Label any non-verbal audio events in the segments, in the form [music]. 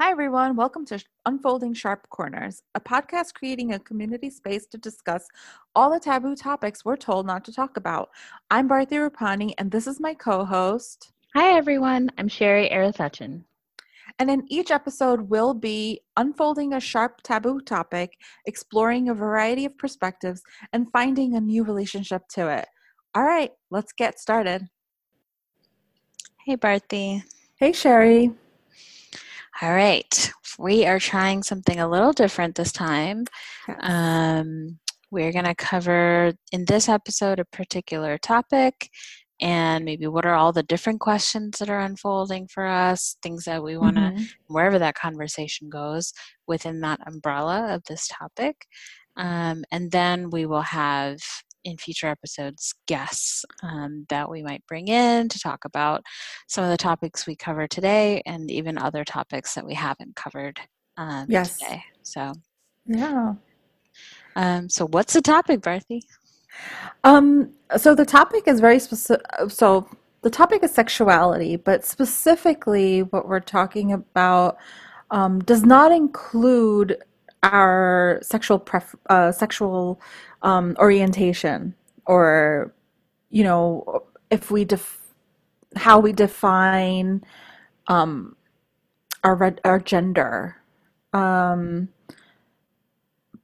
Hi, everyone. Welcome to Unfolding Sharp Corners, a podcast creating a community space to discuss all the taboo topics we're told not to talk about. I'm Bharti Rupani, and this is my co host. Hi, everyone. I'm Sherry Arathatchan. And in each episode, we'll be unfolding a sharp taboo topic, exploring a variety of perspectives, and finding a new relationship to it. All right, let's get started. Hey, Bharti. Hey, Sherry. All right. We are trying something a little different this time. Um, we're going to cover in this episode a particular topic and maybe what are all the different questions that are unfolding for us, things that we want to, Mhm. wherever that conversation goes within that umbrella of this topic. Um, and then we will have in future episodes guests um, that we might bring in to talk about some of the topics we cover today and even other topics that we haven't covered um, Yes. today. So, Yeah. um, so what's the topic, Bharti? Um, so the topic is very specific. So the topic is sexuality, but specifically what we're talking about um, does not include our sexual pref uh, sexual um, orientation or, you know, if we def how we define um, our red our gender. Um,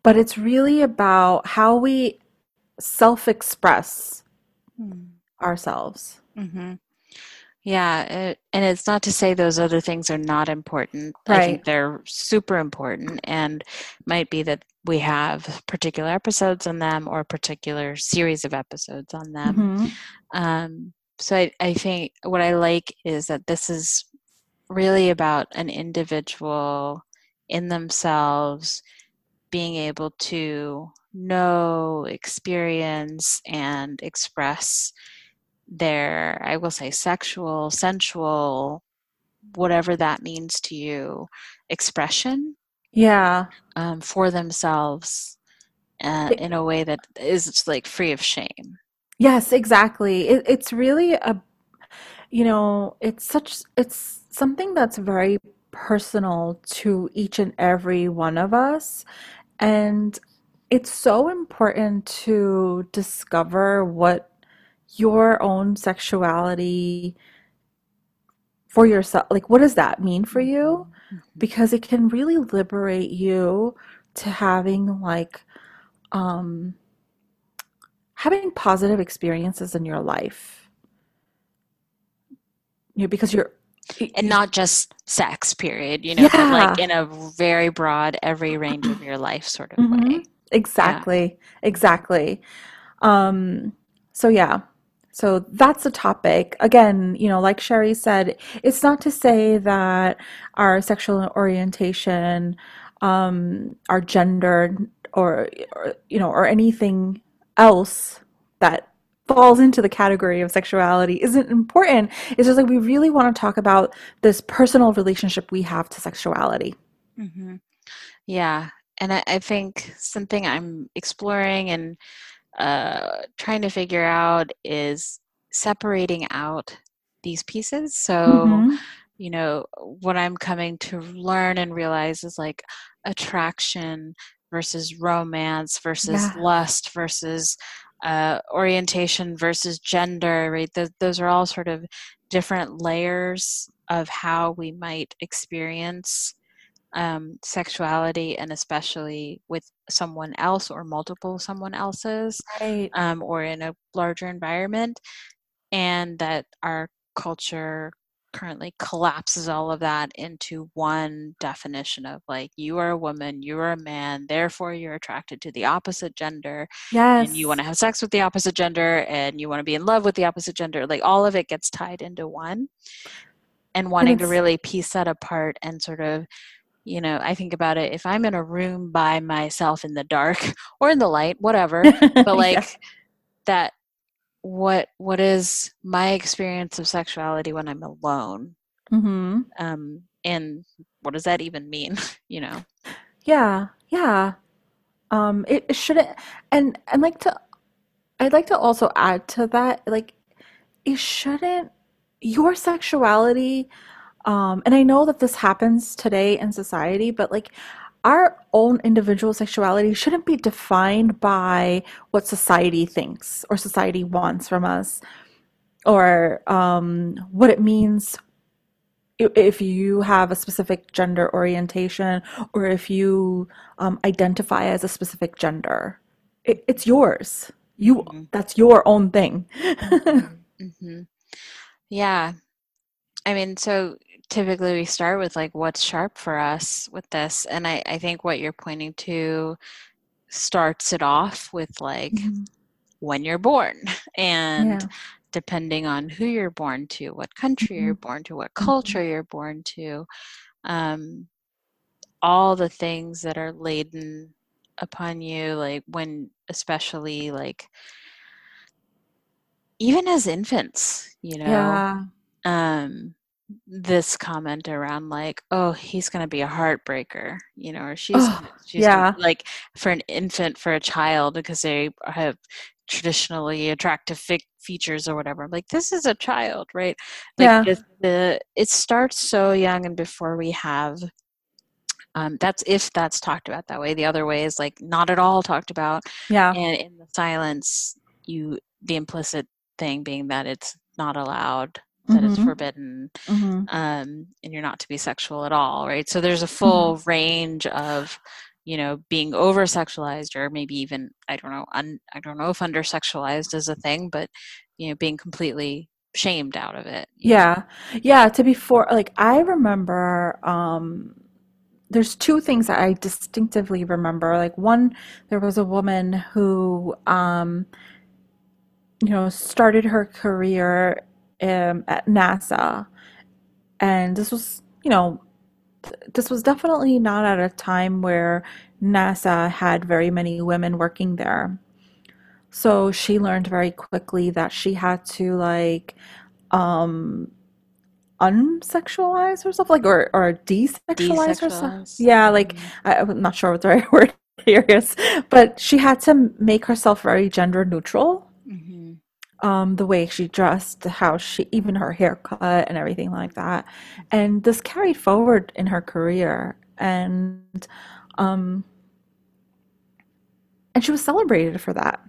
but it's really about how we self-express ourselves. hmm Yeah, it, and it's not to say those other things are not important. I Right. think they're super important, and might be that we have particular episodes on them or a particular series of episodes on them. Mhm. Um, so I, I think what I like is that this is really about an individual in themselves being able to know, experience, and express their, I will say, sexual, sensual, whatever that means to you, expression Yeah. um, for themselves uh, in a way that is like free of shame. Yes, exactly. It, it's really a, you know, it's such, it's something that's very personal to each and every one of us. And it's so important to discover what your own sexuality for yourself, like, what does that mean for you? Because it can really liberate you to having like, um, having positive experiences in your life. You know, because you're and not just sex period you know but like in a very broad every range of your life sort of Mhm. way Exactly. Exactly. Um, so yeah. So that's the topic. Again, you know, like Sherry said, it's not to say that our sexual orientation, um, our gender, or, or you know, or anything else that falls into the category of sexuality isn't important. It's just like we really want to talk about this personal relationship we have to sexuality. hmm yeah and I, I think something i'm exploring and uh, trying to figure out is separating out these pieces so Mhm. you know what i'm coming to learn and realize is like attraction versus romance versus Yeah. lust versus uh, orientation versus gender right Th- those are all sort of different layers of how we might experience um, sexuality and especially with someone else or multiple someone else's Right. um, or in a larger environment and that our culture currently collapses all of that into one definition of like you are a woman you are a man therefore you're attracted to the opposite gender yes and you want to have sex with the opposite gender and you want to be in love with the opposite gender like all of it gets tied into one and wanting to really piece that apart and sort of you know i think about it if i'm in a room by myself in the dark [laughs] or in the light whatever [laughs] but like Yeah. that what what is my experience of sexuality when i'm alone mm-hmm. um and what does that even mean [laughs] you know Yeah, yeah. Um, it, it shouldn't, and I'd like to, I'd like to also add to that, like, it shouldn't, your sexuality, um, and I know that this happens today in society, but like our own individual sexuality shouldn't be defined by what society thinks or society wants from us or um, what it means if you have a specific gender orientation or if you um, identify as a specific gender. It, it's yours. You hmm that's your own thing. Hmm [laughs] hmm Yeah. I mean, so typically we start with like what's sharp for us with this. And I, I think what you're pointing to starts it off with like Mhm. when you're born [laughs] and yeah depending on who you're born to, what country you're Mhm. born to, what Mhm. culture you're born to, um, all the things that are laden upon you, like when, especially like even as infants, you know, yeah um, this comment around like, oh, he's going to be a heartbreaker, you know, or she's oh gonna, she's yeah like for an infant, for a child, because they have traditionally attractive fi- features or whatever. I'm like, this is a child, right? Like yeah the, the it starts so young, and before we have um, that's if that's talked about that way. The other way is like not at all talked about, yeah and in the silence, you the implicit thing being that it's not allowed, that it's hmm forbidden, hmm um, and you're not to be sexual at all, right? So there's a hmm full range of, you know, being over sexualized or maybe even I don't know, un, I don't know if under sexualized is a thing, but you know, being completely shamed out of it, you know. yeah. Yeah to be for like i remember um there's two things that i distinctively remember. Like one there was a woman who um you know started her career um, at nasa and this was you know this was definitely not at a time where NASA had very many women working there. So she learned very quickly that she had to like um unsexualize herself like or or desexualize herself. Desexualized. Yeah, like hmm I, I'm not sure what the right [laughs] word here is, but she had to make herself very gender neutral. hmm Um, the way she dressed, how she, even her haircut and everything like that. And this carried forward in her career. And um, and she was celebrated for that.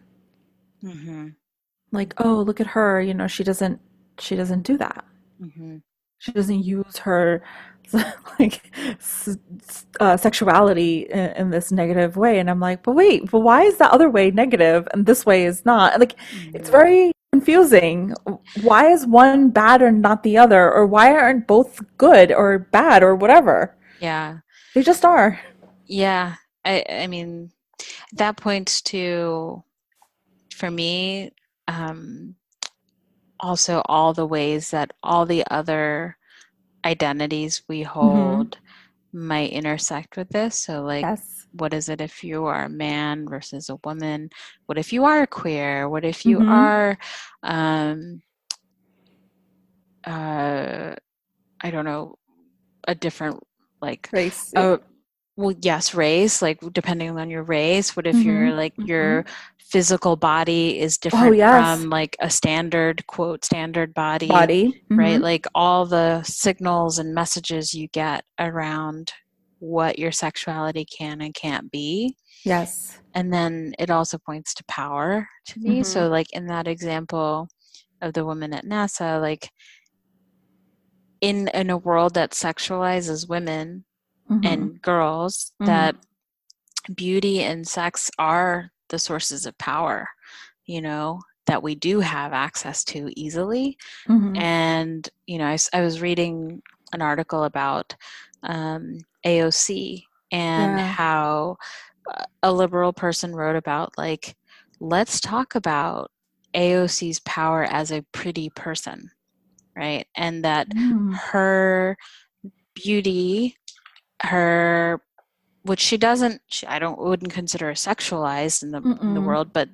hmm Like, oh, look at her, you know, she doesn't she doesn't do that. hmm She doesn't use her [laughs] like uh, sexuality in, in this negative way. And I'm like, but wait, but why is the other way negative and this way is not? Like, it's very confusing. Why is one bad or not the other? Or why aren't both good or bad or whatever? Yeah. They just are. Yeah. I I mean, that points to for me um also all the ways that all the other identities we hmm hold might intersect with this. So, like, Yes. what is it if you are a man versus a woman? What if you are queer? What if you hmm are, um, uh, I don't know, a different, like, Race. a well, yes, race, like depending on your race. What if hmm your like hmm your physical body is Oh, different yes. from like a standard quote standard body, Body. right? hmm Like all the signals and messages you get around what your sexuality can and can't be. Yes. And then it also points to power to me. hmm So like in that example of the woman at NASA, like in in a world that sexualizes women hmm and girls, hmm that beauty and sex are the sources of power, you know, that we do have access to easily. hmm And, you know, I, I, was reading an article about um, AOC and Yeah. how uh, a liberal person wrote about, like, let's talk about AOC's power as a pretty person, right? And that Mm. her beauty, her which she doesn't she, i don't wouldn't consider her sexualized in the in the world but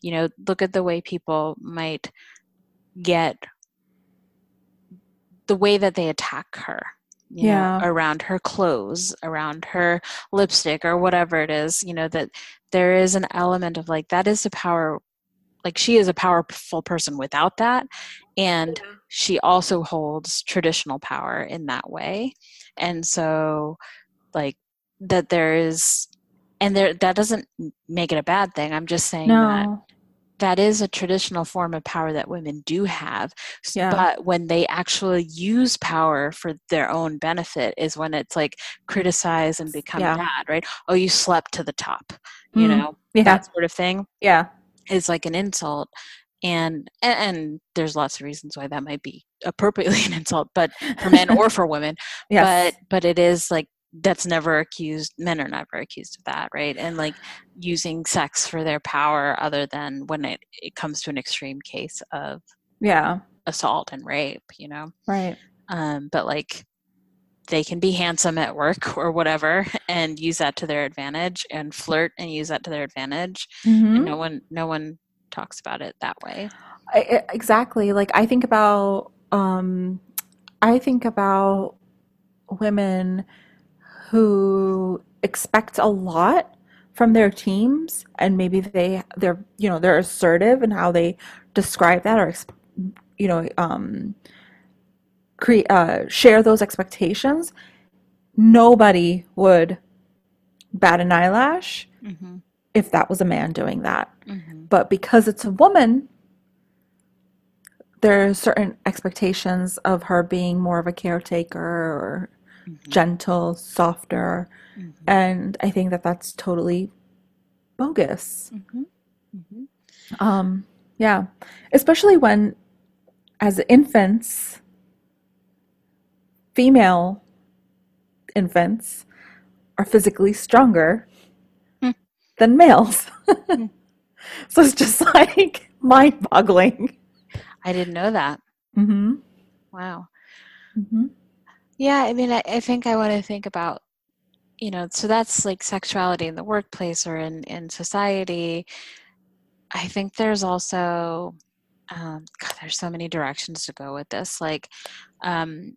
you know look at the way people might get the way that they attack her you know Yeah. around her clothes around her lipstick or whatever it is you know that there is an element of like that is the power like she is a powerful person without that and mm-hmm. she also holds traditional power in that way. And so like that there is and there that doesn't make it a bad thing i'm just saying that that is a traditional form of power that women do have Yeah. but when they actually use power for their own benefit is when it's like criticized and become Yeah. bad right oh you slept to the top you Mm. know Yeah. that sort of thing Yeah. is like an insult and and, and there's lots of reasons why that might be appropriately [laughs] an insult but for men or [laughs] for women Yes. but but it is like that's never accused men are never accused of that right and like using sex for their power other than when it, it comes to an extreme case of yeah. assault and rape you know Right. um but like they can be handsome at work [laughs] or whatever and use that to their advantage and flirt and use that to their advantage Mhm. and no one no one talks about it that way I- exactly. Like I think about um I think about women who expect a lot from their teams and maybe they they're you know they're assertive in how they describe that or you know um create uh share those expectations nobody would bat an eyelash mm-hmm. if that was a man doing that Mm-hmm. but because it's a woman, there are certain expectations of her being more of a caretaker or Mm-hmm. gentle, softer, Mhm. and I think that that's totally bogus. Mm-hmm. Mm-hmm. Um, yeah, especially when, as infants, female infants are physically stronger Hmm. than males. Hmm. [laughs] So it's just [laughs] like mind-boggling. I didn't know that. Mm-hmm. Wow. Mm-hmm. Yeah, I mean, I, I think I want to think about, you know, so that's like sexuality in the workplace or in, in society. I think there's also, um, God, there's so many directions to go with this. Like, um,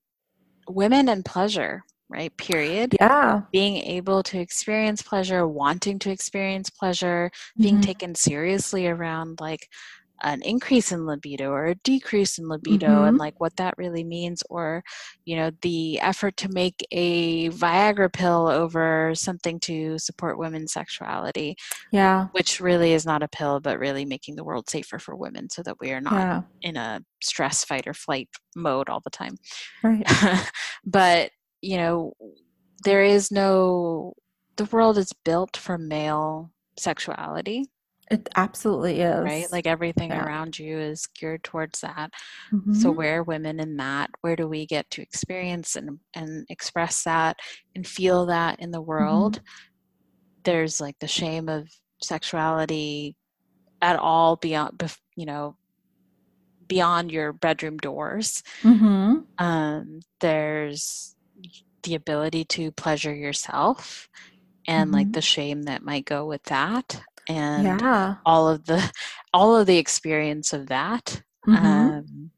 women and pleasure, right? Period. Yeah. Being able to experience pleasure, wanting to experience pleasure, being Mhm. taken seriously around like an increase in libido or a decrease in libido and Mhm. like what that really means or you know the effort to make a viagra pill over something to support women's sexuality Yeah. which really is not a pill but really making the world safer for women so that we are not Yeah. in a stress fight or flight mode all the time Right. [laughs] but you know there is no the world is built for male sexuality It absolutely is. right like everything Yeah. around you is geared towards that so Mhm. where are women in that where do we get to experience and and express that and feel that in the world there's like the shame of sexuality at all beyond you know beyond your bedroom doors Mhm. um, there's the ability to pleasure yourself and like Mhm. the shame that might go with that and Yeah. all of the [laughs] all of the experience of that Mhm. um,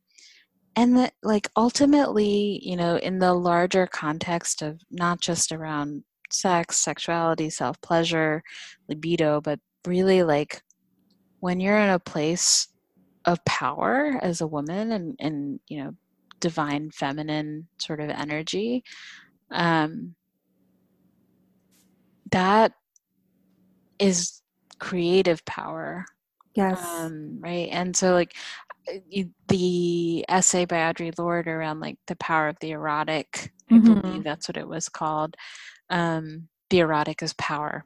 and that like ultimately you know in the larger context of not just around sex sexuality self-pleasure libido but really like when you're in a place of power as a woman and and you know divine feminine sort of energy um that is creative power Yes. um right and so like uh, you, the essay by audre lorde around like the power of the erotic i Mhm. believe that's what it was called um the erotic is power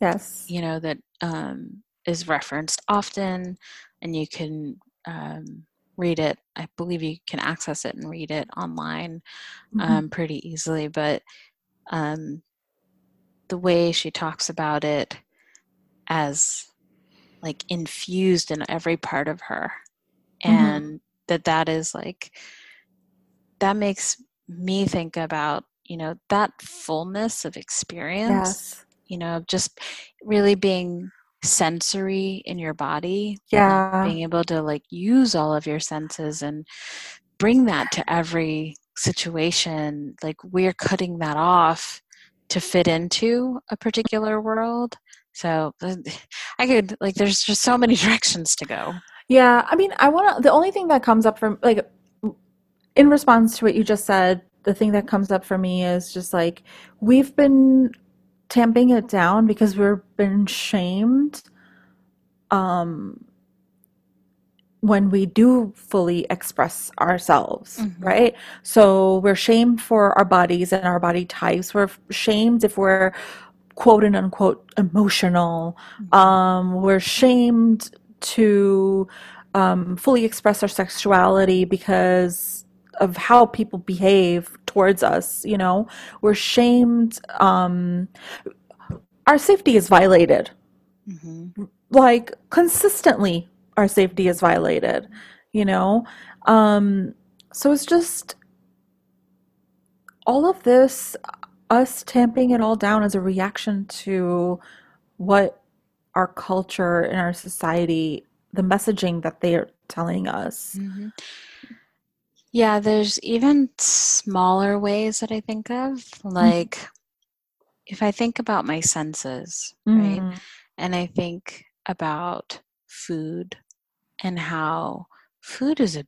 yes. you know that um is referenced often and you can um read it i believe you can access it and read it online Mhm. um pretty easily but um the way she talks about it as like infused in every part of her Mhm. and that that is like that makes me think about you know that fullness of experience yes. you know of just really being sensory in your body Yeah. being able to like use all of your senses and bring that to every situation like we're cutting that off to fit into a particular world So I could like there's just so many [laughs] directions to go. Yeah, I mean, I want to. The only thing that comes up from like in response to what you just said, the thing that comes up for me is just like we've been tamping it down because we've been shamed um when we do fully express ourselves, hmm right? So we're shamed for our bodies and our body types. We're shamed if we're quote and unquote emotional. hmm Um, we're shamed to um, fully express our sexuality because of how people behave towards us. You know, we're shamed. Um, our safety is violated, hmm like consistently. Our safety is violated. You know, um, so it's just all of this, us tamping it all down as a reaction to what our culture and our society, the messaging that they're telling us. hmm Yeah, there's even smaller ways that I think of. Mm, Like if I think about my senses, right? mm, And I think about food and how food is a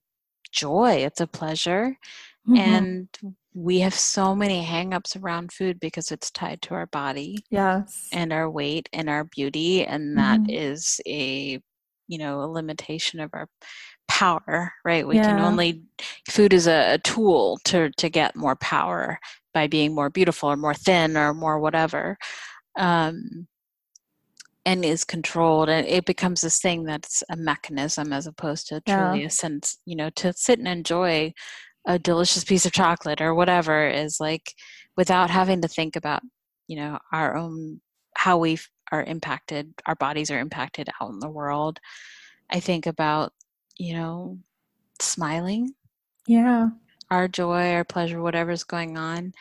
joy, it's a pleasure. Mhm. And we have so many hangups around food because it's tied to our body Yes. and our weight and our beauty. And that hmm is a, you know, a limitation of our power, right? We can only, food is a, a tool to, to get more power by being more beautiful or more thin or more whatever. Um, and is controlled and it becomes this thing that's a mechanism as opposed to Yeah. truly a sense you know to sit and enjoy a delicious piece of chocolate or whatever is like without having to think about you know our own how we are impacted our bodies are impacted out in the world i think about you know smiling Yeah. our joy our pleasure whatever's going on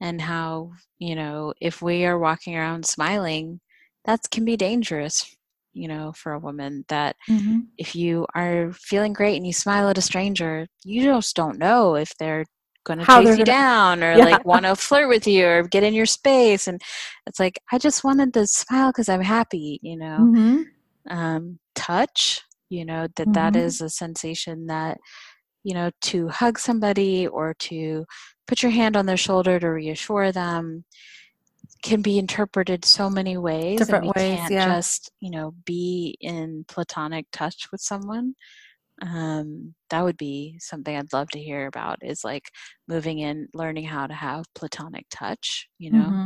and how you know if we are walking around smiling that can be dangerous you know for a woman that hmm if you are feeling great and you smile at a stranger you just don't know if they're going to chase you gonna, down or [laughs] yeah. like want to flirt with you or get in your space and it's like i just wanted to smile because i'm happy you know? Hmm um, touch you know that that hmm is a sensation that you know to hug somebody or to put your hand on their shoulder to reassure them can be interpreted so many ways and we Different ways. can't Yeah. just you know be in platonic touch with someone um, that would be something i'd love to hear about is like moving in learning how to have platonic touch you know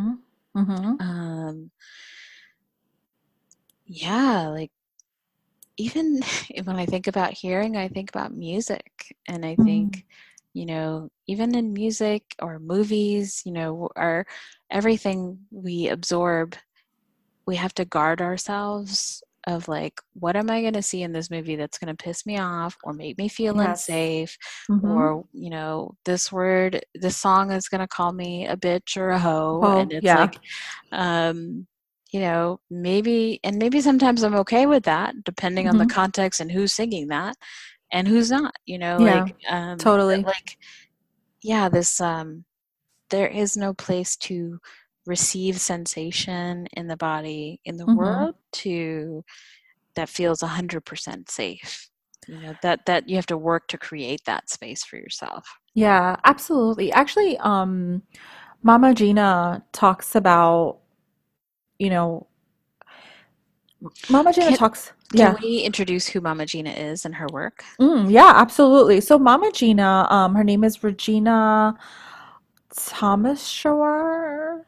Mm-hmm. Mm-hmm. um, yeah like even [laughs] when i think about hearing i think about music and i hmm think you know even in music or movies you know our everything we absorb we have to guard ourselves of like what am i going to see in this movie that's going to piss me off or make me feel Yes. unsafe hmm or you know this word this song is going to call me a bitch or a hoe and Oh, it's yeah. like um you know maybe and maybe sometimes i'm okay with that depending on the hmm context and who's singing that and who's not you know Yeah. like um Totally. like yeah this um there is no place to receive sensation in the body in the hmm world to that feels 100% safe you know that that you have to work to create that space for yourself Yeah, absolutely. Actually, um, Mama Gena talks about, you know, Mama Gena can talks, can yeah. we introduce who mama gena is and her work Mm, yeah, absolutely. So Mama Gena, um, her name is Regina Thomas Shore.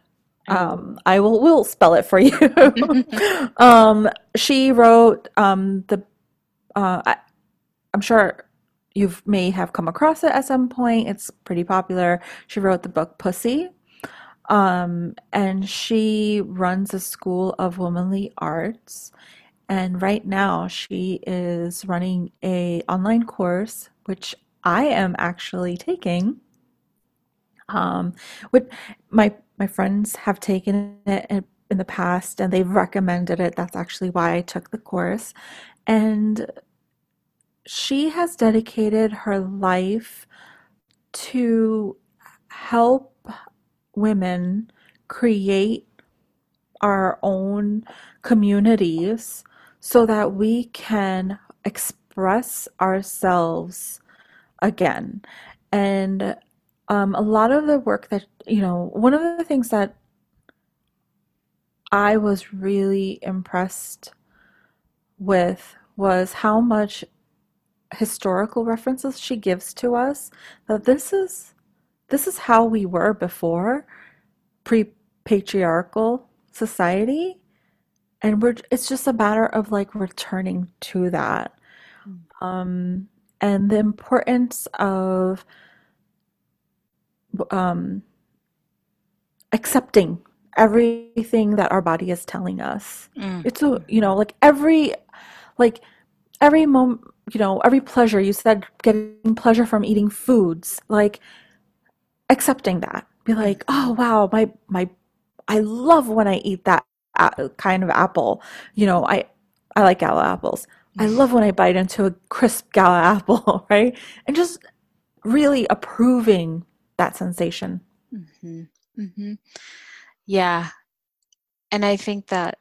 i will Um, I will will spell it for [laughs] you. Um, she wrote um the uh I, I'm sure you may have come across it at some point. It's pretty popular. She wrote the book Pussy. Um, and she runs a school of womanly arts. And right now she is running a online course, which I am actually taking. Um, my my friends have taken it in the past and they've recommended it. That's actually why I took the course. And she has dedicated her life to help women create our own communities so that we can express ourselves again. And um, a lot of the work that, you know, one of the things that I was really impressed with was how much historical references she gives to us that this is this is how we were before pre-patriarchal society and we're it's just a matter of like returning to that. Um and the importance of um accepting everything that our body is telling us. Mm. it's a you know like every like every moment you know every pleasure you said getting pleasure from eating foods. Like accepting that. Be like oh wow my my i love when i eat that a- kind of apple. You know i i like gala apples. I love when i bite into a crisp gala [laughs] apple right? And just really approving that sensation. Hmm hmm Yeah. And I think that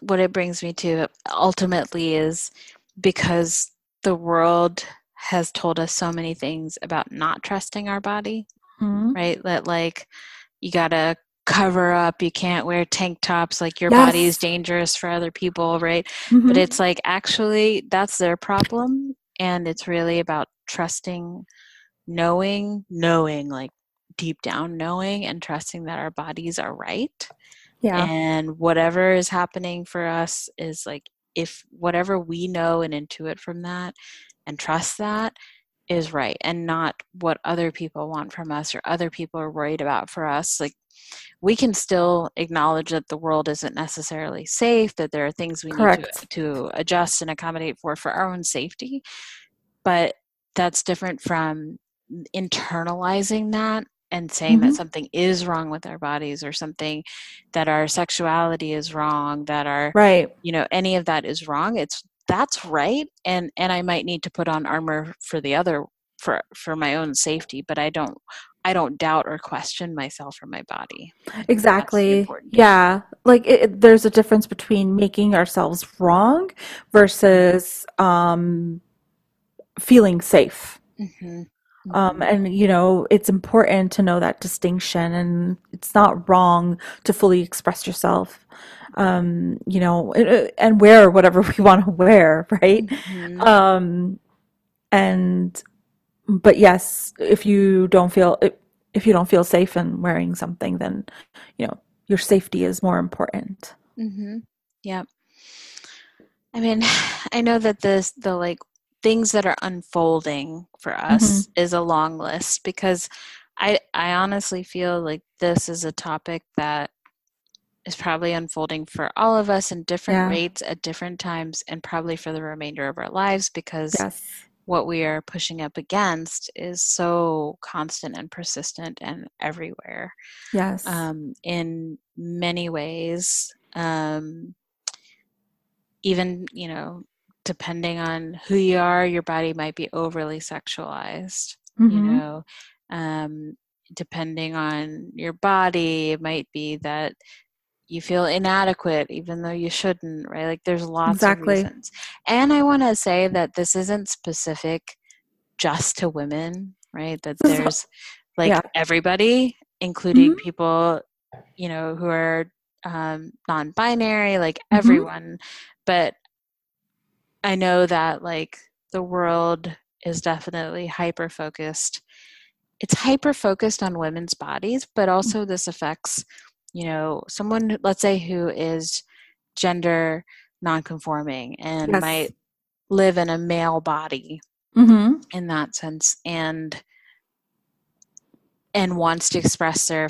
what it brings me to ultimately is because the world has told us so many things about not trusting our body, Mhm. right? That like you gotta cover up, you can't wear tank tops, like your body is dangerous for other people, right? But hmm it's like actually that's their problem, and it's really about trusting, knowing, knowing, like deep down knowing and trusting that our bodies are right yeah and whatever is happening for us is like if whatever we know and intuit from that and trust that is right and not what other people want from us or other people are worried about for us. Like we can still acknowledge that the world isn't necessarily safe that there are things we need to to adjust and accommodate for for our own safety but that's different from internalizing that and saying that hmm something is wrong with our bodies or something that our sexuality is wrong that our right. you know any of that is wrong. It's that's right and and i might need to put on armor for the other for for my own safety but i don't i don't doubt or question myself or my body Exactly. Yeah. Like it, there's a difference between making ourselves wrong versus um, feeling safe. hmm Um, hmm and you know, it's important to know that distinction, and it's not wrong to fully express yourself. Um, you know, and, and wear whatever [laughs] we want to wear, right? hmm Um, and but yes, if you don't feel if, if you don't feel safe in wearing something, then you know your safety is more important. hmm yeah I mean, [sighs] I know that this the like things that are unfolding for us is a long list because I I honestly feel like this is a topic that is probably unfolding for all of us in different Yeah. rates at different times and probably for the remainder of our lives because Yes. what we are pushing up against is so constant and persistent and everywhere Yes. um, in many ways. Um, even you know depending on who you are your body might be overly sexualized you hmm know um, depending on your body it might be that you feel inadequate even though you shouldn't right? Like there's lots of Exactly. reasons. And i want to say that this isn't specific just to women right? That there's like yeah. everybody including hmm people you know who are um, non-binary like hmm everyone. But I know that like the world is definitely hyper focused. It's hyper focused on women's bodies, but also this affects, you know, someone, let's say, who is gender nonconforming and Yes. might live in a male body hmm in that sense and and wants to express their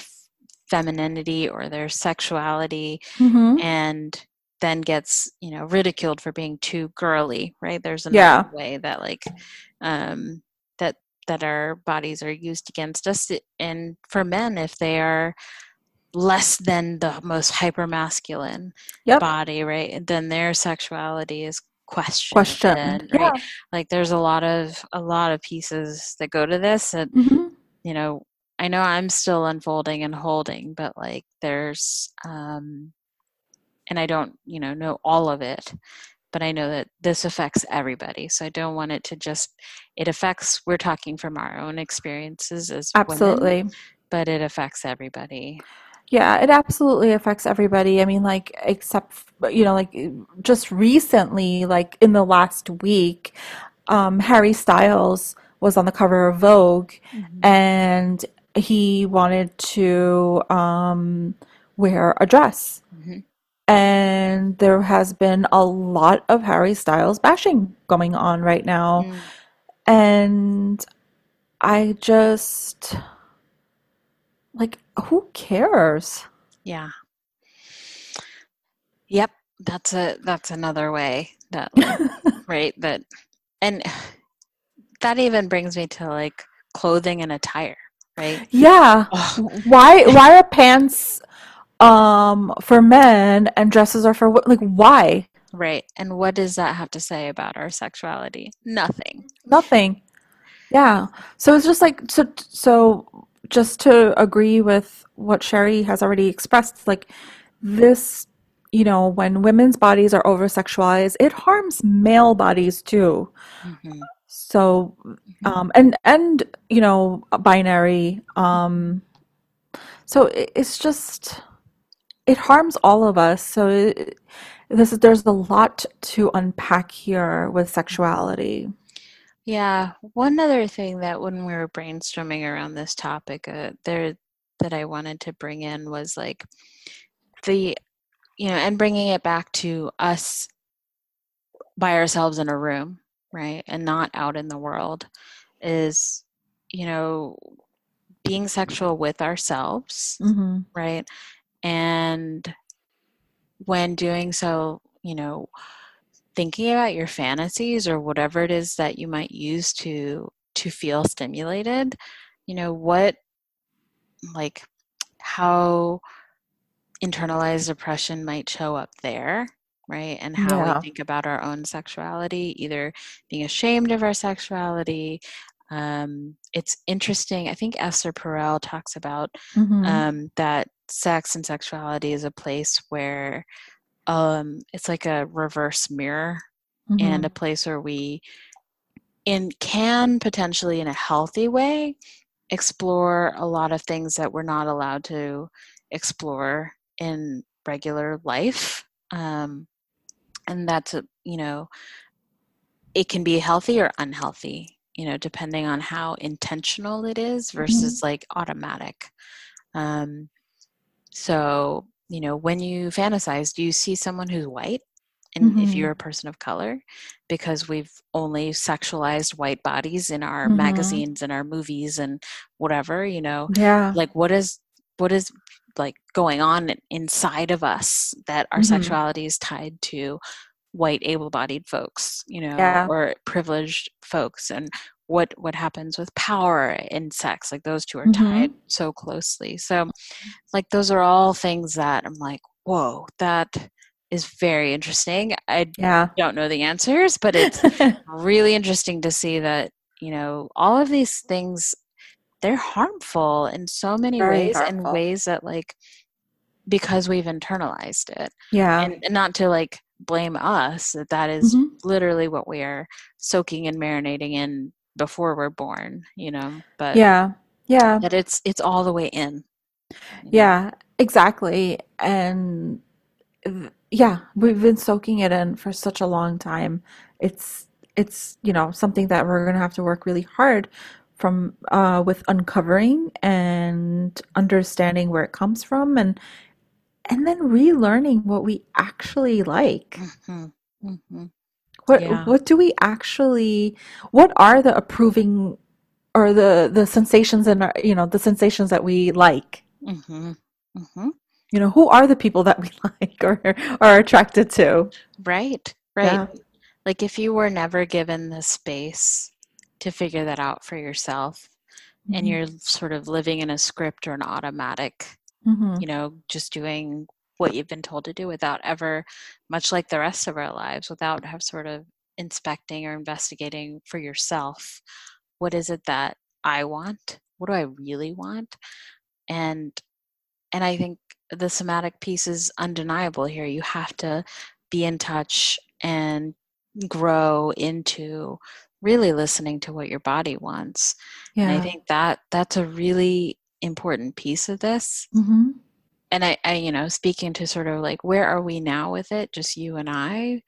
femininity or their sexuality hmm and then gets you know ridiculed for being too girly right there's another Yeah. way that like um that that our bodies are used against us and for men if they are less than the most hyper masculine Yep. body right then their sexuality is questioned and right Yeah. like there's a lot of a lot of pieces that go to this that hmm you know I know I'm still unfolding and holding, but like there's um and I don't, you know, know all of it, but I know that this affects everybody. So I don't want it to just it affects we're talking from our own experiences as Absolutely. women, but it affects everybody. Yeah, it absolutely affects everybody. I mean, like, except, you know, like just recently, like in the last week, um, Harry Styles was on the cover of Vogue hmm and he wanted to um, wear a dress. hmm And there has been a lot of Harry Styles bashing going on right now. Mm, And I just, like, who cares? yeah. Yep. That's a that's another way that [laughs] right that and that even brings me to like clothing and attire, right? Yeah. Oh, Why [laughs] why are pants um for men and dresses are for like why? right. And what does that have to say about our sexuality? Nothing. Nothing. Yeah. So it's just like so so just to agree with what Sherry has already expressed, like this, you know, when women's bodies are over sexualized, it harms male bodies too. hmm So hmm um and and you know, binary um so it, it's just it harms all of us. So it, this is there's a lot to unpack here with sexuality. Yeah. One other thing that when we were brainstorming around this topic, uh, there that I wanted to bring in was like the you know, and bringing it back to us by ourselves in a room, right, and not out in the world, is you know being sexual with ourselves, hmm right? And when doing so, you know, thinking about your fantasies or whatever it is that you might use to to feel stimulated, you know, what like how internalized depression might show up there, right? And how we think about our own sexuality, either being ashamed of our sexuality. Um, it's interesting. I think Esther Perel talks about hmm um, that sex and sexuality is a place where um, it's like a reverse mirror and hmm a place where we in can potentially in a healthy way explore a lot of things that we're not allowed to explore in regular life um, and that's a, you know it can be healthy or unhealthy you know depending on how intentional it is hmm versus like automatic. Um, so you know when you fantasize do you see someone who's white? And if hmm you're a person of color because we've only sexualized white bodies in our hmm magazines and our movies and whatever you know Yeah. like what is what is like going on inside of us that our hmm sexuality is tied to white able-bodied folks you know Yeah. or privileged folks? And what what happens with power in sex like those two are tied hmm so closely. So like those are all things that i'm like whoa that is very interesting. I Yeah. don't know the answers but it's [laughs] really interesting to see that you know all of these things they're harmful in so many Very ways and ways that like because we've internalized it. Yeah. and, and not to like blame us that that is hmm literally what we are soaking and marinating in before we're born you know but Yeah. Yeah. that it's it's all the way in you know Yeah. Exactly. And yeah, we've been soaking it in for such a long time. It's it's, you know, something that we're gonna have to work really hard from uh with uncovering and understanding where it comes from and and then relearning what we actually like. hmm hmm What yeah what do we actually what are the approving or the the sensations and you know the sensations that we like? hmm hmm You know, who are the people that we [laughs] like or are attracted to? right right Yeah. like if you were never given the space to figure that out for yourself and Mhm. you're sort of living in a script or an automatic Mhm. you know, just doing what you've been told to do without ever, much like the rest of our lives, without have sort of inspecting or investigating for yourself what is it that I want what do I really want? And and I think the somatic piece is undeniable here. You have to be in touch and grow into really listening to what your body wants. Yeah. And I think that that's a really important piece of this. Mm-hmm. And I, I, you know, speaking to sort of like where are we now with it, just you and I,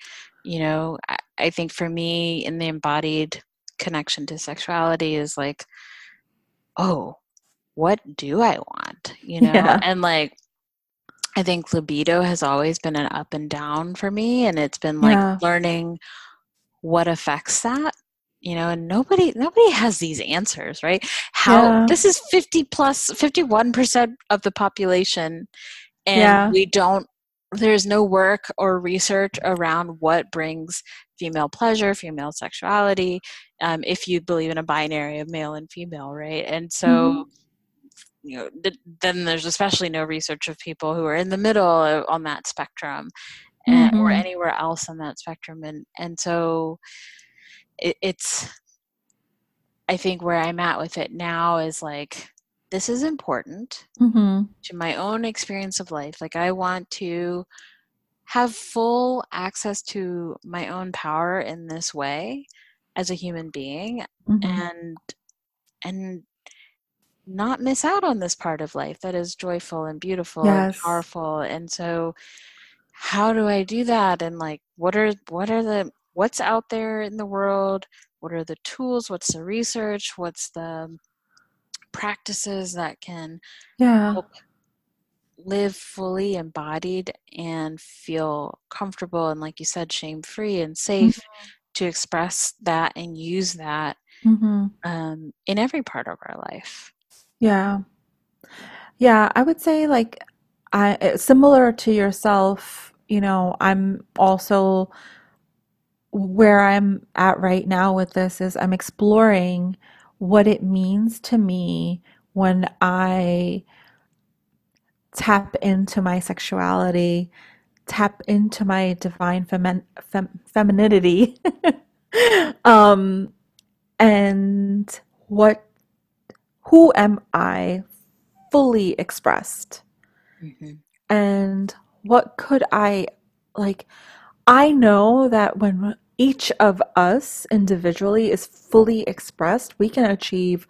you know, I, I think for me in the embodied connection to sexuality is like, oh, what do I want? You [laughs] know, yeah. and like I think libido has always been an up and down for me, and it's been like yeah. learning what affects that you know and nobody nobody has these answers right how yeah. this is 50 plus 51% of the population and yeah. we don't there's no work or research around what brings female pleasure female sexuality um, if you believe in a binary of male and female right and so mm-hmm you know th- then there's especially no research of people who are in the middle on that spectrum and, mm-hmm. or anywhere else on that spectrum and and so it, it's i think where i'm at with it now is like this is important mm-hmm. to my own experience of life like i want to have full access to my own power in this way as a human being mm-hmm. and and not miss out on this part of life that is joyful and beautiful yes. and powerful and so how do i do that and like what are what are the what's out there in the world what are the tools what's the research what's the practices that can yeah. help live fully embodied and feel comfortable and like you said shame free and safe mm-hmm. to express that and use that mm-hmm. um, in every part of our life yeah. Yeah, I would say like I eh, similar to yourself, you know, I'm also where I'm at right now with this is I'm exploring what it means to me when I tap into my sexuality, tap into my divine fem- femininity, [laughs] um, and what who am I fully expressed? Mm-hmm. And what could I like? I know that when each of us individually is fully expressed, we can achieve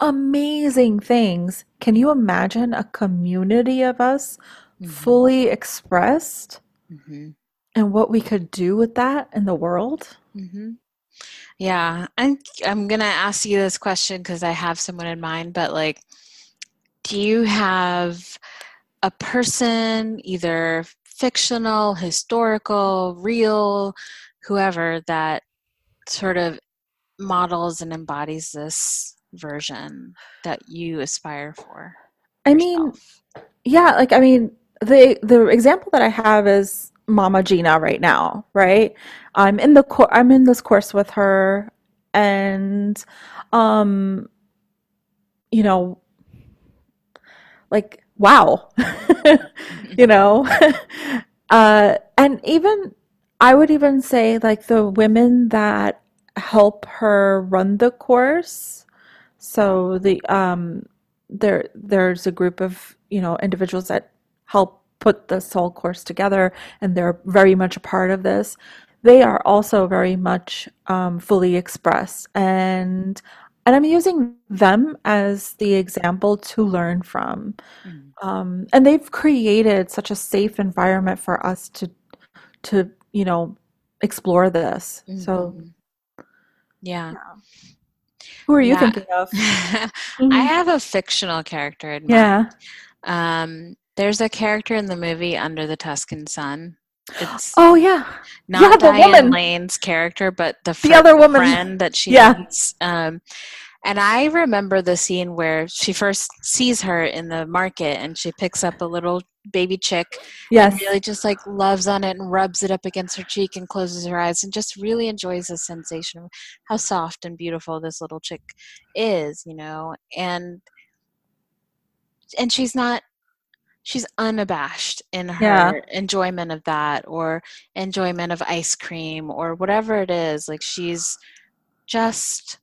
amazing things. Can you imagine a community of us mm-hmm. fully expressed? Mm-hmm. And what we could do with that in the world? Mm-hmm. Yeah, I'm I'm gonna ask you this question because I have someone in mind, but like, do you have a person, either fictional, historical, real, whoever, that sort of models and embodies this version that you aspire for? I mean, yeah, like I mean, the the example that I have is Mama Gena right now, right? I'm in the cor- I'm in this course with her and um you know like wow. [laughs] you know. [laughs] uh and even I would even say like the women that help her run the course. So the um there there's a group of, you know, individuals that help put this whole course together and they're very much a part of this they are also very much um, fully expressed and and i'm using them as the example to learn from mm-hmm. um, and they've created such a safe environment for us to to you know explore this mm-hmm. so yeah. yeah. who are you yeah. thinking of [laughs] mm-hmm. i have a fictional character in mind. yeah um there's a character in the movie Under the Tuscan Sun. It's oh yeah, not yeah, Diane woman. Lane's character, but the, the other woman friend that she yeah. meets. Um, and I remember the scene where she first sees her in the market and she picks up a little baby chick yes. and really just like loves on it and rubs it up against her cheek and closes her eyes and just really enjoys the sensation of how soft and beautiful this little chick is, you know. And and she's not she's unabashed in her yeah. enjoyment of that or enjoyment of ice cream or whatever it is like she's just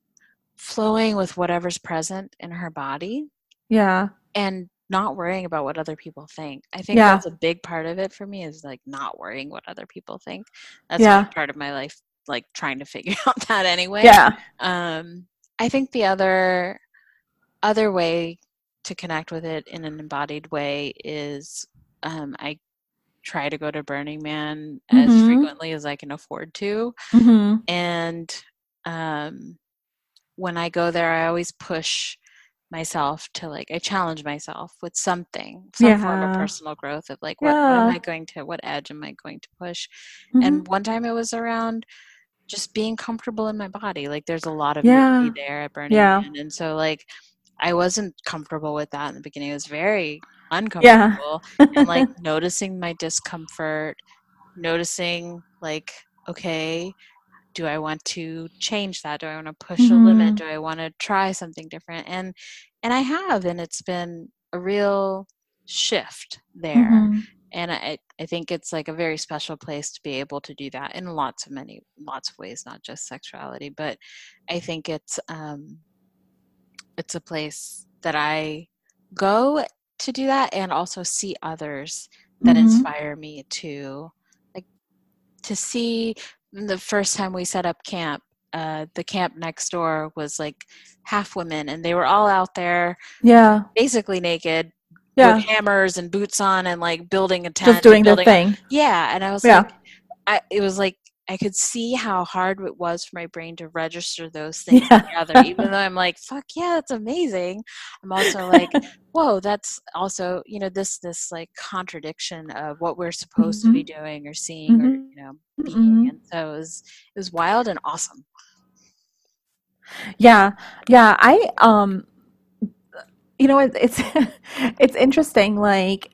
flowing with whatever's present in her body Yeah. and not worrying about what other people think. I think Yeah. that's a big part of it for me is like not worrying what other people think. That's Yeah. part of my life, like trying to figure [laughs] out that anyway. Yeah. Um, I think the other other way to connect with it in an embodied way is um, I try to go to Burning Man as Mhm. frequently as I can afford to, hmm and um, when I go there, I always push myself to like I challenge myself with something, some form of personal growth of like what, what am I going to, what edge am I going to push? hmm And one time it was around just being comfortable in my body. Like there's a lot of Yeah. there at Burning Yeah. Man. And so like I wasn't comfortable with that in the beginning. It was very Yeah. uncomfortable. And like [laughs] noticing my discomfort, noticing like, okay, do I want to change that? Do I want to push a limit? hmm Do I want to try something different? And and I have, and it's been a real shift there hmm and I, I think it's like a very special place to be able to do that in lots of many lots of ways not just sexuality but i think it's um it's a place that i go to do that and also see others that hmm inspire me to like to see the first time we set up camp uh, the camp next door was like half women and they were all out there Yeah. basically naked Yeah. with hammers and boots on and like building a tent Just doing their a- thing. yeah and i was Yeah. like I, it was like i could see how hard it was for my brain to register those [laughs] things Yeah. together even though i'm like fuck yeah that's amazing i'm also like whoa that's also you know this this like contradiction of what we're supposed to be doing or seeing or Mhm. you know being and so it was it was wild and awesome Yeah, yeah. I um, you know, it, it's [laughs] it's interesting. Like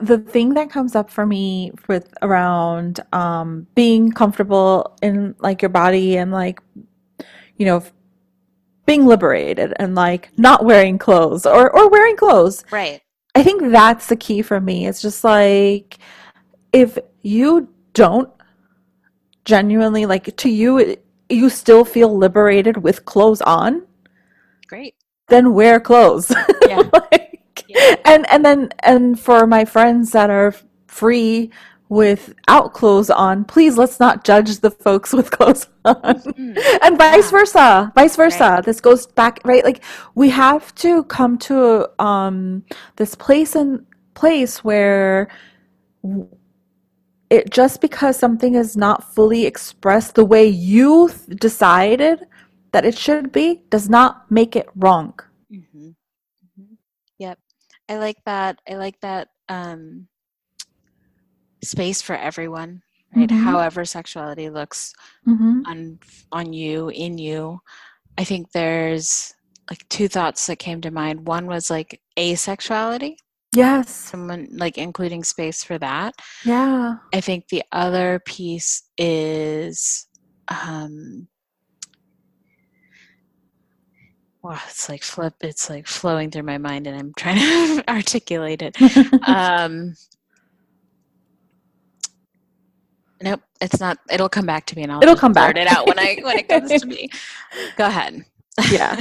the thing that comes up for me with around um being comfortable in like your body and like you know being liberated and like not wearing clothes or or wearing clothes. right I think that's the key for me. It's just like if you don't genuinely like to you it, you still feel liberated with clothes on great then wear clothes [laughs] Yeah. like, Yeah. [laughs] and and then and for my friends that are free without clothes on please let's not judge the folks with clothes [laughs] on Mhm. and vice Yeah. versa vice versa this goes back right like we have to come to um this place and place where it just because something is not fully expressed the way you th- decided that it should be does not make it wrong. I like that. I like that um, space for everyone, right? Mhm. However sexuality looks mm-hmm. on on you, in you. I think there's like two thoughts that came to mind. One was like asexuality, yes someone like including space for that. yeah I think the other piece is um well, it's like flip it's like flowing through my mind and I'm trying to [laughs] articulate it. [laughs] Um Nope, it's not it'll come back to me and I'll It'll come back. it out when I when it comes to [laughs] me. Go ahead. yeah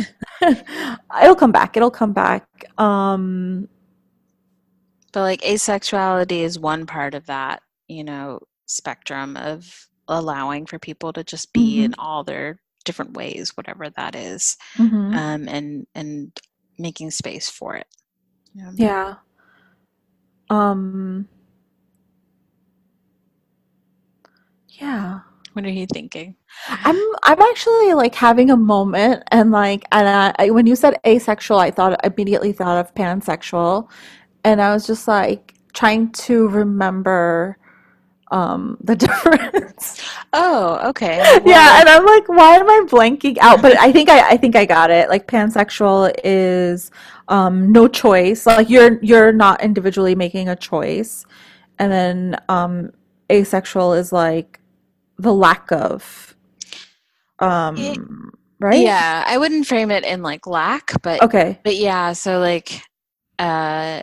it'll come back it'll come back um But like asexuality is one part of that, you know, spectrum of allowing for people to just be Mhm. in all their different ways, whatever that is, mhm. um, and and making space for it. Yeah. yeah um yeah What are you thinking? I'm I'm actually like having a moment and like and I, I- when you said asexual I thought immediately thought of pansexual and I was just like trying to remember um the [laughs] difference. Oh, okay. [laughs] yeah, and I'm like why am I blanking out? But I think I I think I got it. Like pansexual is um no choice. Like you're you're not individually making a choice. And then um asexual is like the lack of um right? yeah, I wouldn't frame it in like lack, but Okay. but yeah, so like uh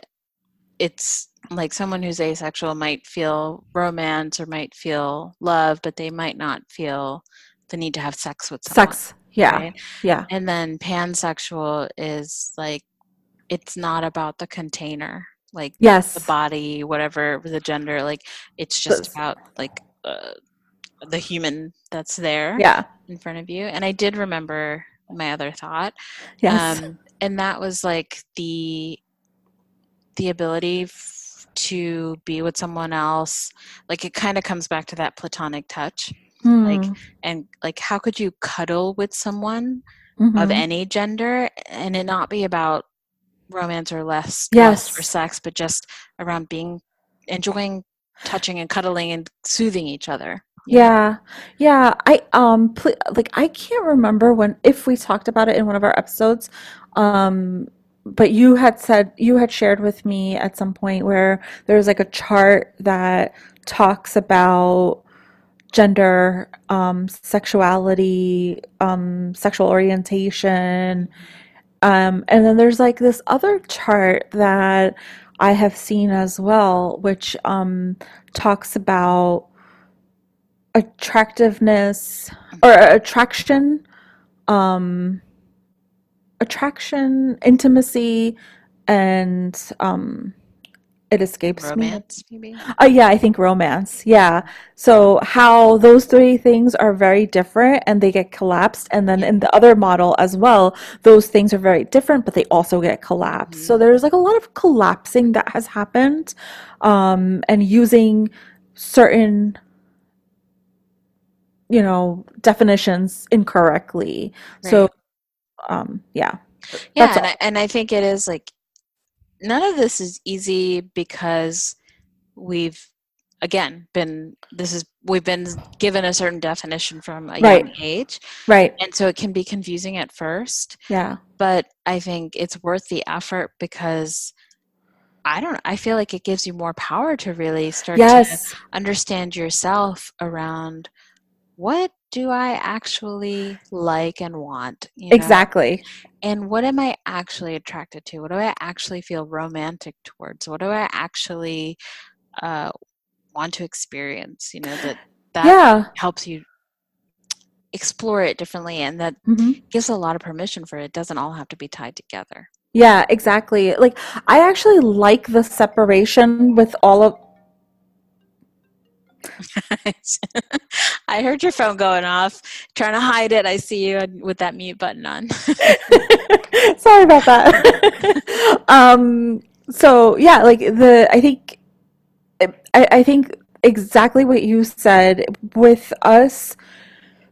it's like someone who's asexual might feel romance or might feel love, but they might not feel the need to have sex with someone. Sex. Yeah. right? Yeah. And then pansexual is like it's not about the container, like yes, the body, whatever the gender. Like it's just about like uh, the human that's there Yeah. in front of you. And I did remember my other thought, Yes. um, and that was like the the ability f- to be with someone else. Like it kind of comes back to that platonic touch, like Hmm. and like how could you cuddle with someone of Mhm. any gender and it not be about romance or less Yes. or sex, but just around being enjoying touching and cuddling and soothing each other. you? Yeah, yeah. I um, pl like I can't remember when if we talked about it in one of our episodes, um, but you had said you had shared with me at some point where there's like a chart that talks about gender, um, sexuality, um, sexual orientation, um, and then there's like this other chart that I have seen as well, which um, talks about attractiveness or attraction, um, attraction, intimacy, and um, it escapes me. Romance, maybe. Uh, yeah, I think romance. Yeah. So how those three things are very different and they get collapsed. And then Yeah. in the other model as well, those things are very different, but they also get collapsed. Mhm. So there's like a lot of collapsing that has happened, um, and using certain, you know, definitions incorrectly. So, Right. Um, yeah, Yeah, and. I, and I think it is like none of this is easy because we've again been this is we've been given a certain definition from a young Right. age Right. and so it can be confusing at first Yeah. but i think it's worth the effort because i don't i feel like it gives you more power to really start to understand yourself around what do i actually like and want you know Exactly. and what am i actually attracted to what do i actually feel romantic towards what do i actually uh, want to experience you know that that Yeah. helps you explore it differently and that hmm gives a lot of permission for it it doesn't all have to be tied together Yeah, exactly. Like I actually like the separation with all of [laughs] i heard your phone going off. Trying to hide it i see you with that mute button on. [laughs] Sorry about that. [laughs] um so yeah, like the I think I, I think exactly what you said with us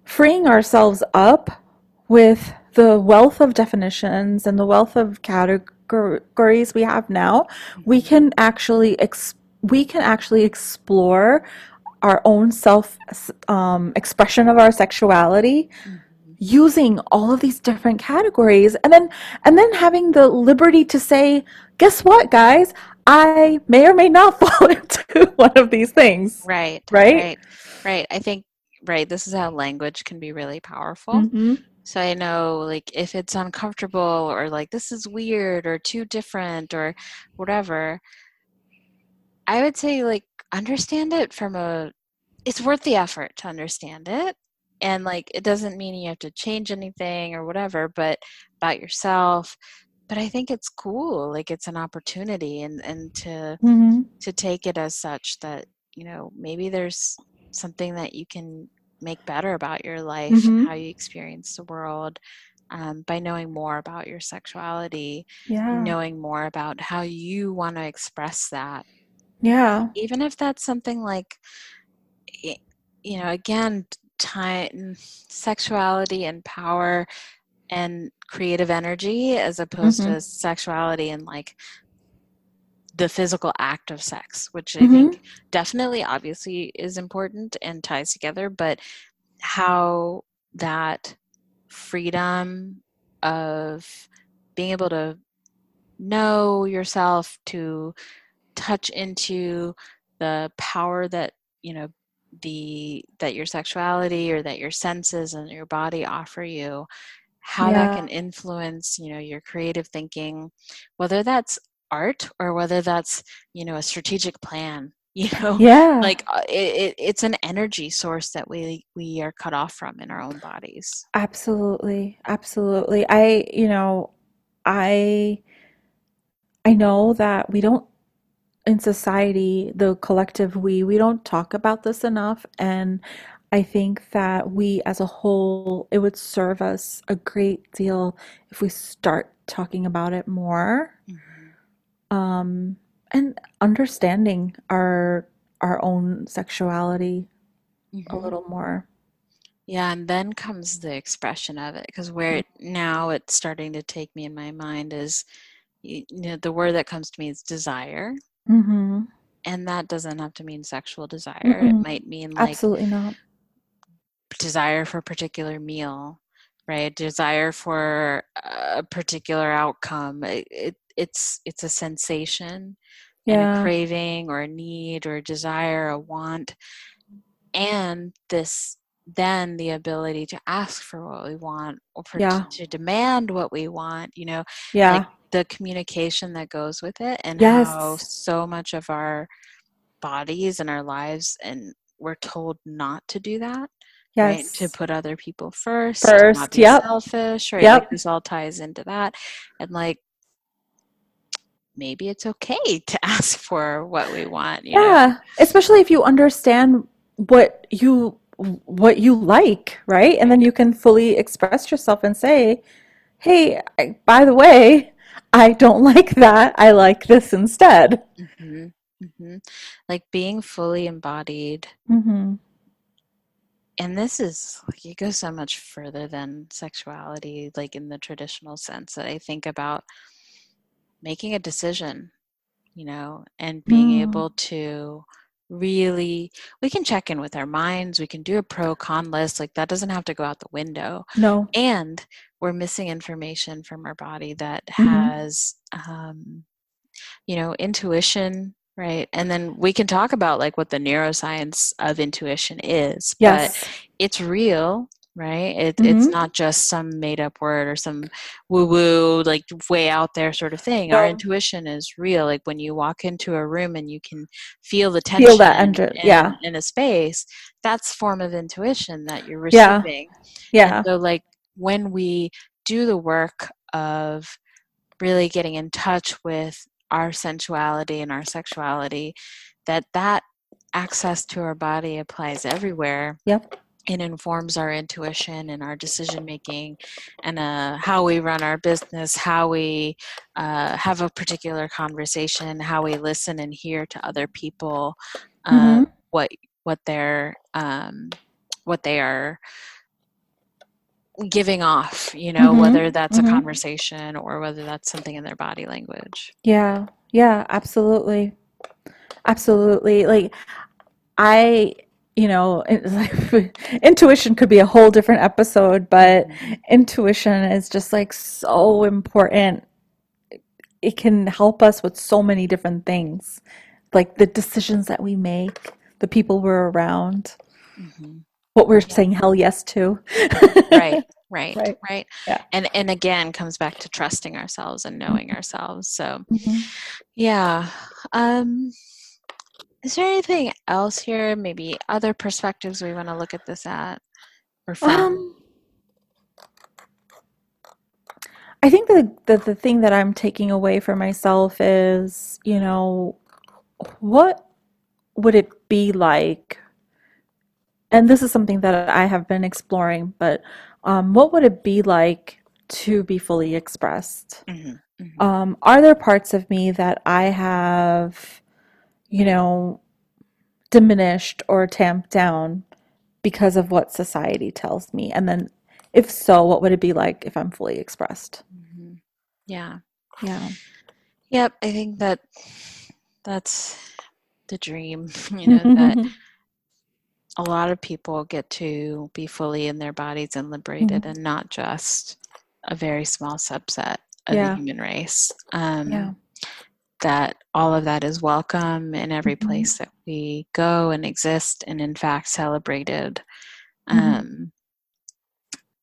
freeing ourselves up with the wealth of definitions and the wealth of categories we have now, we can actually ex- we can actually explore our own self um, expression of our sexuality using all of these different categories and then and then having the liberty to say guess what guys? I may or may not [laughs] fall into one of these things. Right Right? right right. I think right this is how language can be really powerful. Hmm So I know, like, if it's uncomfortable or like this is weird or too different or whatever, I would say, like, understand it from a, it's worth the effort to understand it. And like, it doesn't mean you have to change anything or whatever, but about yourself. But I think it's cool. Like, it's an opportunity and, and to, hmm to take it as such that, you know, maybe there's something that you can make better about your life Mhm. and how you experience the world um, by knowing more about your sexuality, yeah knowing more about how you want to express that. Yeah Even if that's something like, you know, again, time, sexuality and power and creative energy as opposed Mhm. to sexuality and like the physical act of sex, which I Mhm. think definitely obviously is important and ties together, but how that freedom of being able to know yourself, to touch into the power that, you know, the that your sexuality or that your senses and your body offer you how that can influence you know your creative thinking whether that's art or whether that's you know a strategic plan [laughs] you know Yeah. like uh, it, it, it's an energy source that we we are cut off from in our own bodies Absolutely. Absolutely. I, you know, I I know that we don't in society, the collective we, we don't talk about this enough. And I think that we as a whole, it would serve us a great deal if we start talking about it more. hmm Um, and understanding our our own sexuality a hmm little more. yeah and then comes the expression of it because where it, now it's starting to take me in my mind is you know the word that comes to me is desire Mm-hmm. and that doesn't have to mean sexual desire it Mm-mm. might mean like Absolutely not. desire for a particular meal, right? Desire for a particular outcome. It, it, it's it's a sensation and a craving or a need or a desire, a want, and this then the ability to ask for what we want or for Yeah. to demand what we want, you know, like Yeah. The communication that goes with it and how so much of our bodies and our lives and we're told not to do that right? To put other people first, to not First. be Yep. selfish, right? Like this all ties into that. And like maybe it's okay [laughs] to ask for what we want, you know? Yeah. Especially if you understand what you what you like, right? And then you can fully express yourself and say, "Hey, I, by the way, I don't like that. I like this instead." hmm hmm Like being fully embodied. Mm-hmm. And this is like it goes so much further than sexuality, like in the traditional sense that I think about making a decision, you know, and being Mm. able to really we can check in with our minds, we can do a pro con list, like that doesn't have to go out the window. No. And we're missing information from our body that Mm-hmm. has um, you know, intuition, right? And then we can talk about like what the neuroscience of intuition is, but Yes. it's real, right? It, it's Mm-hmm. not just some made up word or some woo woo, like way out there sort of thing. Our intuition is real. Like when you walk into a room and you can feel the tension Feel that under. Yeah. in, in a space, that's form of intuition that you're Yeah. receiving. And Yeah. so, like, when we do the work of really getting in touch with our sensuality and our sexuality, that that access to our body applies everywhere Yep. It informs our intuition and our decision making and uh, how we run our business how we uh, have a particular conversation how we listen and hear to other people uh, Mm-hmm. what what they're um, what they are giving off you know Mm-hmm. whether that's a Mm-hmm. conversation or whether that's something in their body language Yeah. Yeah. Absolutely. Absolutely. Like I, you know, like, [laughs] intuition could be a whole different episode, but intuition is just like so important. It can help us with so many different things, like the decisions that we make, the people we're around, Mhm. what we're yeah saying hell yes to. right [laughs] right Right. right Yeah. and and again comes back to trusting ourselves and knowing ourselves so Mhm. yeah um is there anything else here maybe other perspectives we want to look at this at or from Um, I think the, the the thing that I'm taking away for myself is, you know, what would it be like? And this is something that I have been exploring, but um, what would it be like to be fully expressed? Mhm, mhm, Um, are there parts of me that I have, you know, diminished or tamped down because of what society tells me? And then, if so, what would it be like if I'm fully expressed? mhm. yeah Yeah. yep i think that that's the dream [laughs] you know that [laughs] a lot of people get to be fully in their bodies and liberated and not just a very small subset of the human race Yeah. That all of that is welcome in every Mhm. place that we go and exist and in fact celebrated Mhm. um,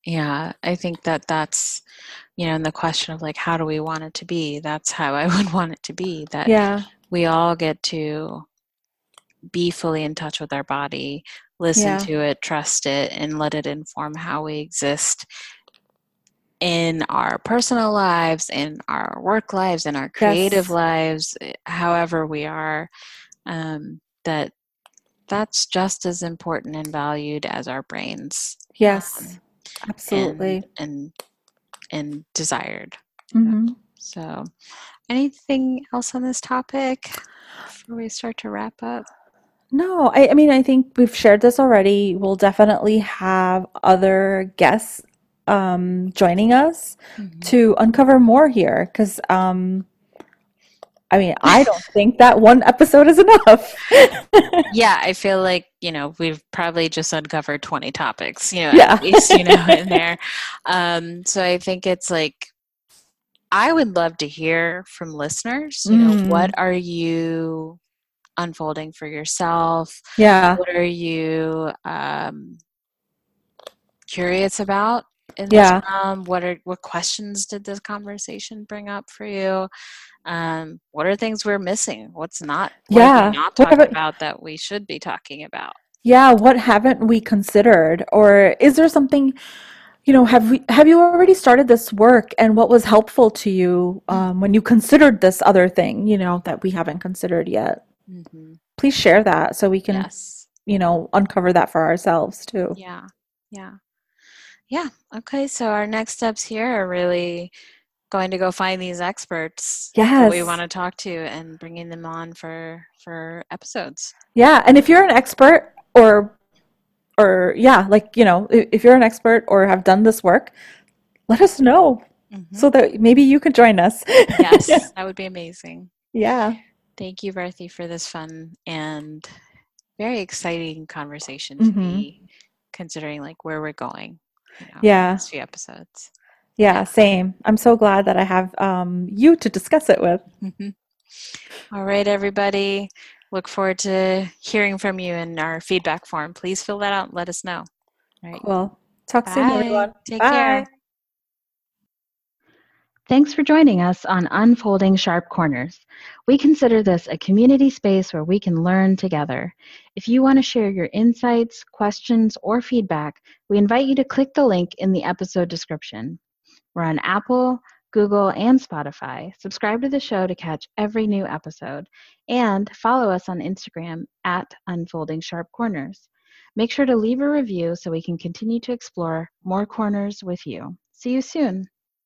yeah i think that that's you know and the question of like how do we want it to be that's how i [laughs] would want it to be that Yeah. we all get to be fully in touch with our body, listen Yeah. to it, trust it, and let it inform how we exist in our personal lives, in our work lives, in our creative Yes. lives, eh, however we are. Um, that that's just as important and valued as our brains Yes. um, Absolutely. and and and desired. hmm So, anything else on this topic before we start to wrap up? No, I, I mean, I think we've shared this already. We'll definitely have other guests um, joining us to uncover more here because, um, I mean, I don't [laughs] think that one episode is enough. [laughs] Yeah, I feel like you know we've probably just uncovered twenty topics, you know, Yeah. at least you know in [laughs] there. Um, so I think it's like I would love to hear from listeners. You know, Mm. what are you unfolding for yourself? Yeah, What are you um, curious about in this Yeah. What are what questions did this conversation bring up for you? Um, what are things we're missing? What's not? What Yeah. not talking talked about that we should be talking about? yeah. What haven't we considered? Or is there something, you know, have we have you already started this work and what was helpful to you um, when you considered this other thing, you know, that we haven't considered yet? hmm Please share that so we can, Yes. you know, uncover that for ourselves too. Yeah. Yeah. Yeah. Okay. So our next steps here are really going to go find these experts that we want to talk to and bringing them on for for episodes. Yeah, and if you're an expert or or yeah, like, you know, if you're an expert or have done this work, let us know Mhm. so that maybe you could join us. [laughs] Yes, that would be amazing. Yeah. Thank you, Bharti, for this fun and very exciting conversation to Mhm. be considering like where we're going. You know, Yeah. few episodes. Yeah, same. I'm so glad that I have um you to discuss it with. Mhm. All right, everybody. Look forward to hearing from you in our feedback form. Please fill that out and let us know. All right. Cool. Talk soon, everyone. Take Bye. care. Thanks for joining us on Unfolding Sharp Corners. We consider this a community space where we can learn together. If you want to share your insights, questions, or feedback, we invite you to click the link in the episode description. We're on Apple, Google, and Spotify. Subscribe to the show to catch every new episode. And follow us on Instagram at Unfolding Sharp Corners. Make sure to leave a review so we can continue to explore more corners with you. See you soon.